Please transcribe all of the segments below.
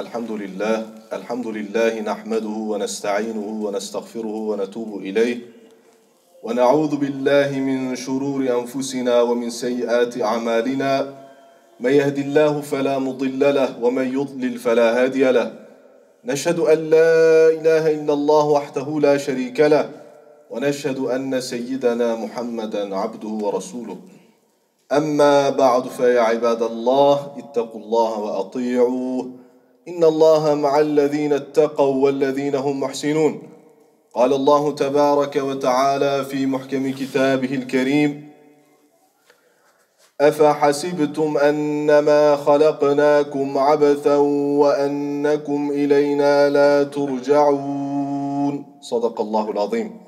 الحمد لله الحمد لله نحمده ونستعينه ونستغفره ونتوب إليه. ونعوذ بالله من شرور أنفسنا ومن سيئات أعمالنا. من يهد الله فلا مضل له ومن يضلل فلا هادي له. نشهد أن لا إله إلا الله وحده لا شريك له. ونشهد أن سيدنا محمدا عبده ورسوله. أما بعد فيا عباد الله اتقوا الله وأطيعوه. إن الله مع الذين اتقوا والذين هم محسنون قال الله تبارك وتعالى في محكم كتابه الكريم أفحسبتم أنما خلقناكم عبثا وأنكم إلينا لا ترجعون صدق الله العظيم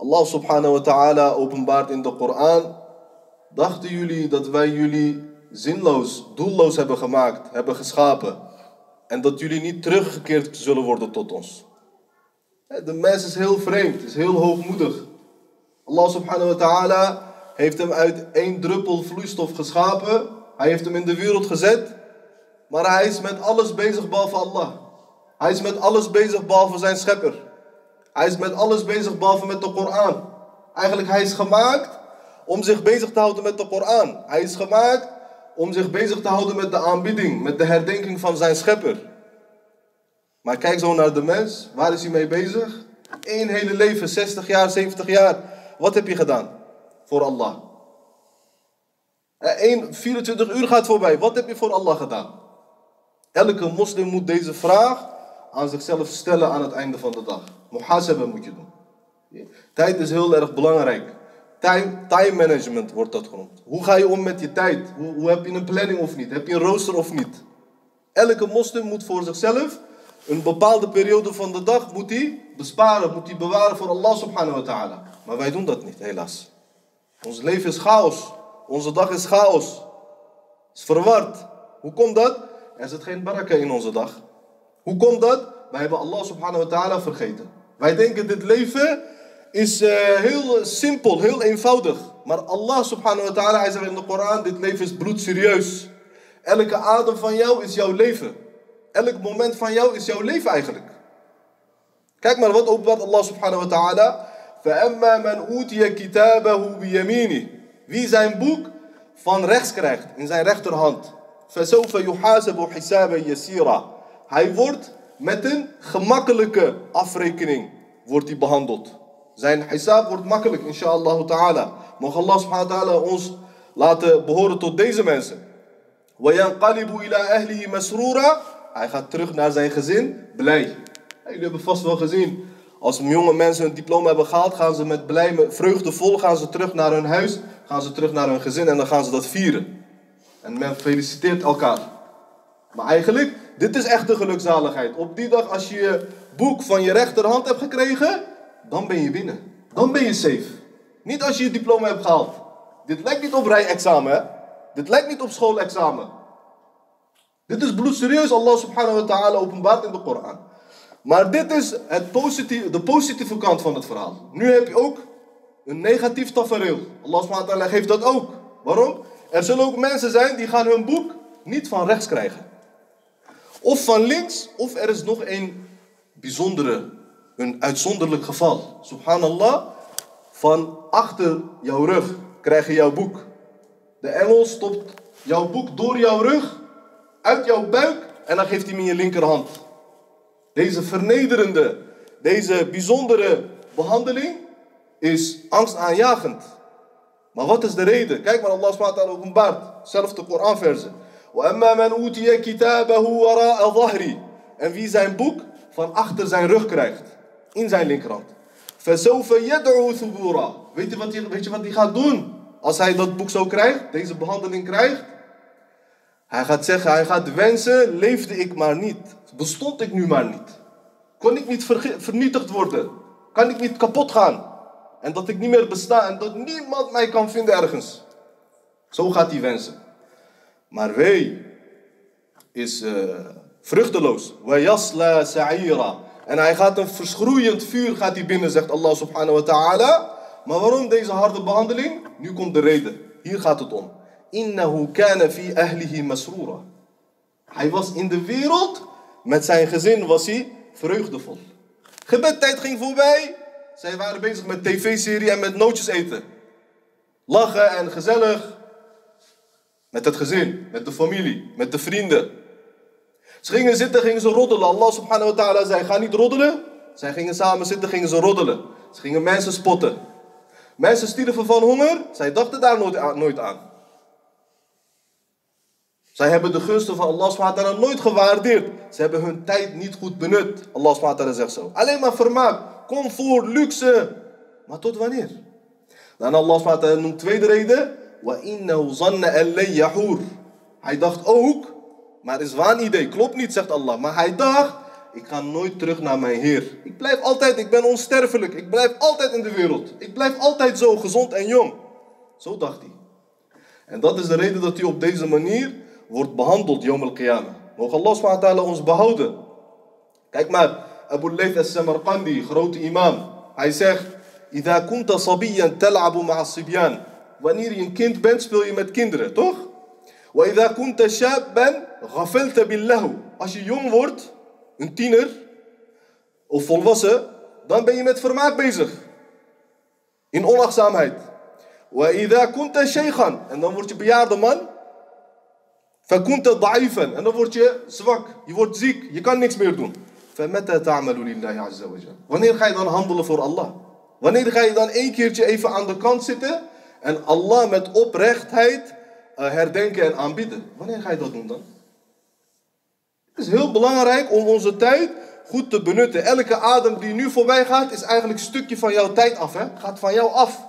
Allah subhanahu wa ta'ala openbaart in de Koran. Dachten jullie dat wij jullie zinloos, doelloos hebben gemaakt, hebben geschapen? En dat jullie niet teruggekeerd zullen worden tot ons? De mens is heel vreemd, is heel hoogmoedig. Allah subhanahu wa ta'ala heeft hem uit één druppel vloeistof geschapen. Hij heeft hem in de wereld gezet. Maar hij is met alles bezig behalve Allah. Hij is met alles bezig behalve zijn schepper. Hij is met alles bezig behalve met de Koran. Eigenlijk, hij is gemaakt om zich bezig te houden met de Koran. Hij is gemaakt om zich bezig te houden met de aanbidding, met de herdenking van zijn schepper. Maar kijk zo naar de mens. Waar is hij mee bezig? Eén hele leven, 60 jaar, 70 jaar. Wat heb je gedaan voor Allah? Eén, 24 uur gaat voorbij. Wat heb je voor Allah gedaan? Elke moslim moet deze vraag aan zichzelf stellen aan het einde van de dag. Muhasaba moet je doen. Tijd is heel erg belangrijk. Time, time management wordt dat genoemd. Hoe ga je om met je tijd? Hoe, hoe heb je een planning of niet? Heb je een rooster of niet? Elke moslim moet voor zichzelf een bepaalde periode van de dag moet hij besparen, moet hij bewaren voor Allah subhanahu wa ta'ala. Maar wij doen dat niet, helaas. Ons leven is chaos. Onze dag is chaos. is verward. Hoe komt dat? Er zit geen baraka in onze dag. Hoe komt dat? Wij hebben Allah subhanahu wa ta'ala vergeten. Wij denken dit leven is uh, heel simpel, heel eenvoudig. Maar Allah subhanahu wa ta'ala, hij zegt in de Koran, dit leven is bloedserieus. Elke adem van jou is jouw leven. Elk moment van jou is jouw leven eigenlijk. Kijk maar wat openbaart Allah subhanahu wa ta'ala. فَأَمَّا مَنْ أُوتِيَ كِتَابَهُ بِيَمِينِهِ Wie zijn boek van rechts krijgt, in zijn rechterhand. فَسَوْفَ يُحَاسَبُ حِسَابًا يَسِيرًا Hij wordt met een gemakkelijke afrekening wordt hij behandeld. Zijn hisab wordt makkelijk, inshallah ta'ala. Mogen Allah subhanahu wa ta'ala ons laten behoren tot deze mensen. وَيَنْقَلِبُ إِلَىٰ أَهْلِهِ مَسْرُورًا Hij gaat terug naar zijn gezin, blij. Jullie hebben vast wel gezien, als jonge mensen hun diploma hebben gehaald, gaan ze met blij, met vreugdevol, gaan ze terug naar hun huis, gaan ze terug naar hun gezin en dan gaan ze dat vieren. En men feliciteert elkaar. Maar eigenlijk, dit is echte gelukzaligheid. Op die dag, als je je boek van je rechterhand hebt gekregen, dan ben je binnen. Dan ben je safe. Niet als je je diploma hebt gehaald. Dit lijkt niet op rijexamen, hè? Dit lijkt niet op schoolexamen. Dit is bloedserieus, Allah subhanahu wa ta'ala openbaart in de Koran. Maar dit is het positieve, de positieve kant van het verhaal. Nu heb je ook een negatief tafereel. Allah subhanahu wa ta'ala geeft dat ook. Waarom? Er zullen ook mensen zijn die gaan hun boek niet van rechts krijgen. Of van links, of er is nog een bijzondere, een uitzonderlijk geval. Subhanallah, van achter jouw rug krijg je jouw boek. De engel stopt jouw boek door jouw rug, uit jouw buik en dan geeft hij hem in je linkerhand. Deze vernederende, deze bijzondere behandeling is angstaanjagend. Maar wat is de reden? Kijk maar, Allah SWT openbaart. Zelf de Koranversen. En wie zijn boek van achter zijn rug krijgt in zijn linkerhand. Weet je, wat die, weet je wat hij gaat doen? Als hij dat boek zo krijgt, deze behandeling krijgt. Hij gaat zeggen, hij gaat wensen, leefde ik maar niet. Bestond ik nu maar niet. Kon ik niet vernietigd worden. Kan ik niet kapot gaan. En dat ik niet meer besta en dat niemand mij kan vinden ergens. Zo gaat hij wensen. Maar wee is uh, vruchteloos. Wajasla sa'ira. En hij gaat een verschroeiend vuur gaat hij binnen, zegt Allah subhanahu wa ta'ala. Maar waarom deze harde behandeling? Nu komt de reden. Hier gaat het om. Innahu kana fi ahlihi masrura. Hij was in de wereld Met zijn gezin was hij vreugdevol. Gebedtijd ging voorbij. Zij waren bezig met tv-serie en met nootjes eten. Lachen en gezellig. Met het gezin, met de familie, met de vrienden. Ze gingen zitten, gingen ze roddelen. Allah subhanahu wa ta'ala zei, ga niet roddelen. Zij gingen samen zitten, gingen ze roddelen. Ze gingen mensen spotten. Mensen stierven van honger. Zij dachten daar nooit aan. Nooit aan. Zij hebben de gunsten van Allah subhanahu nooit gewaardeerd. Ze hebben hun tijd niet goed benut. Allah subhanahu zegt zo. Alleen maar vermaak, comfort, luxe. Maar tot wanneer? Dan Allah subhanahu noemt tweede reden. Hij dacht ook maar is waanidee, klopt niet, zegt Allah. Maar hij dacht, ik ga nooit terug naar mijn Heer. Ik blijf altijd, ik ben onsterfelijk. Ik blijf altijd in de wereld. Ik blijf altijd zo gezond en jong. Zo dacht hij. En dat is de reden dat hij op deze manier wordt behandeld, Yom al-Qiyamah. Mogen Allah ons behouden. Kijk maar, Abu Layth al-Samarqandi, grote imam. Hij zegt, Ida kunta sabiyan tal'abu ma'a Wanneer je een kind bent, speel je met kinderen, toch? وإذا كنت شابا غفلت بالله Als je jong wordt, een tiener of volwassen, dan ben je met vermaak bezig. In onachtzaamheid. وإذا كنت شيخا En dan word je bejaarde man. فكنت ضعيفا En dan word je zwak. Je wordt ziek. Je kan niks meer doen. فمتى تعمل لله عز وجل Wanneer ga je dan handelen voor Allah? Wanneer ga je dan één keertje even aan de kant zitten en Allah met oprechtheid uh, herdenken en aanbieden? Wanneer ga je dat doen dan? Het is heel belangrijk om onze tijd goed te benutten. Elke adem die nu voorbij gaat, is eigenlijk een stukje van jouw tijd af. Hè? Gaat van jou af.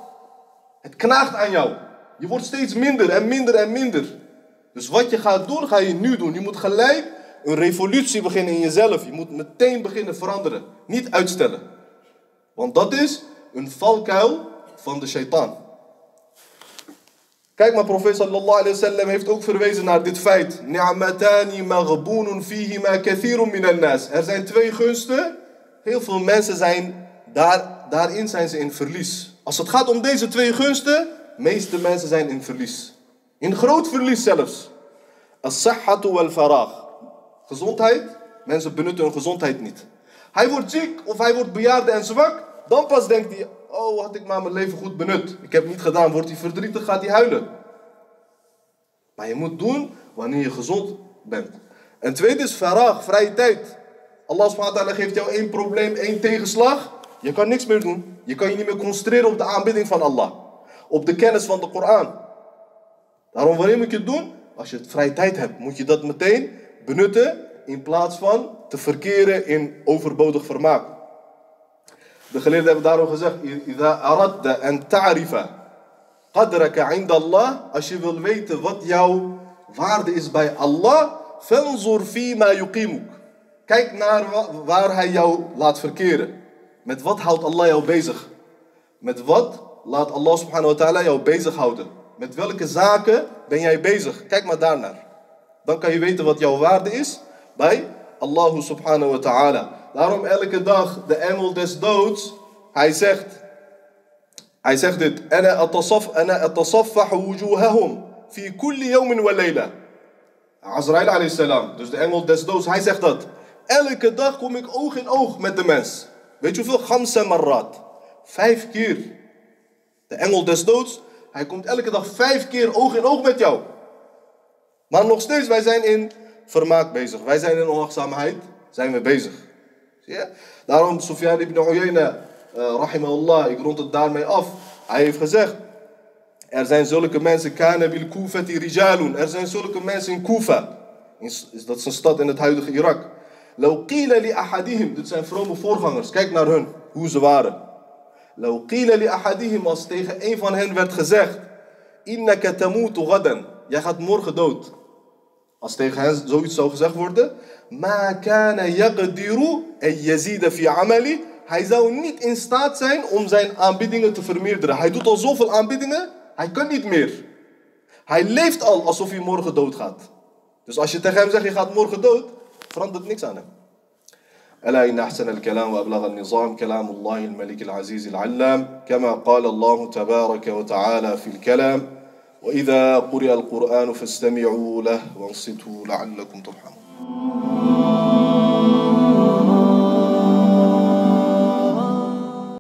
Het knaagt aan jou. Je wordt steeds minder en minder en minder. Dus wat je gaat doen, ga je nu doen. Je moet gelijk een revolutie beginnen in jezelf. Je moet meteen beginnen veranderen. Niet uitstellen. Want dat is een valkuil van de shaitaan. Kijk maar, profeet sallallahu alayhi wa sallam heeft ook verwezen naar dit feit. Fihima kathirun minan nas. Er zijn twee gunsten. Heel veel mensen zijn daar, daarin zijn ze in verlies. Als het gaat om deze twee gunsten, meeste mensen zijn in verlies. In groot verlies zelfs. As-sahhatu wal faragh. Gezondheid, mensen benutten hun gezondheid niet. Hij wordt ziek of hij wordt bejaard en zwak, dan pas denkt hij, oh had ik maar mijn leven goed benut. Ik heb niet gedaan, wordt hij verdrietig, gaat hij huilen. Maar je moet doen wanneer je gezond bent. En tweede is verraag, vrije tijd. Allah geeft jou één probleem, één tegenslag. Je kan niks meer doen. Je kan je niet meer concentreren op de aanbidding van Allah. Op de kennis van de Koran. Daarom, wanneer moet je het doen? Als je vrije tijd hebt, moet je dat meteen benutten in plaats van te verkeren in overbodig vermaak. De geleerden hebben daarom gezegd: "Ida aradda an ta'rifa qadraka 'inda Allah", als je wil weten wat jouw waarde is bij Allah, fanzur ma yuqimuk. Kijk naar waar hij jou laat verkeren. Met wat houdt Allah jou bezig? Met wat laat Allah subhanahu wa ta'ala jou bezighouden? Met welke zaken ben jij bezig? Kijk maar daarnaar. Dan kan je weten wat jouw waarde is bij Allah subhanahu wa ta'ala. Daarom elke dag de engel des doods, hij zegt, hij zegt dit. Ana atasaf, ana atasaffahu wujuhahum fi kulli yawmin wa layla. Azrael alayhis salam, dus de engel des doods, hij zegt dat. Elke dag kom ik oog in oog met de mens. Weet je hoeveel? Gamsa marat. Vijf keer. De engel des doods, hij komt elke dag vijf keer oog in oog met jou. Maar nog steeds, wij zijn in vermaak bezig. Wij zijn in onachtzaamheid, zijn we bezig. Zie? Daarom, Sufyan ibn Uyayna, uh, rahimahullah, ik rond het daarmee af. Hij heeft gezegd, er zijn zulke mensen, kana bil Kufati rijalun. Er zijn zulke mensen in Kufa. Dat is een stad in het huidige Irak. Law qila li ahadihim. Dit zijn vrome voorgangers. Kijk naar hun, hoe ze waren. Law qila li ahadihim. Als tegen een van hen werd gezegd. Innaka tamutu gadan. Jij gaat morgen dood. Als tegen hen zoiets zou gezegd worden. Ma kana yaqdiru en yazida fi amali. Hij zou niet in staat zijn om zijn aanbiedingen te vermeerderen. Hij doet al zoveel aanbiedingen. Hij kan niet meer. Hij leeft al alsof hij morgen doodgaat. Dus als je tegen hem zegt je gaat morgen dood. Verandert niks aan hem. ألا إن أحسن الكلام وأبلغ النظام كلام الله الملك العزيز العلام كما قال الله تبارك وتعالى في الكلام وإذا قرئ القرآن فاستمعوا له وانصتوا لعلكم ترحمون.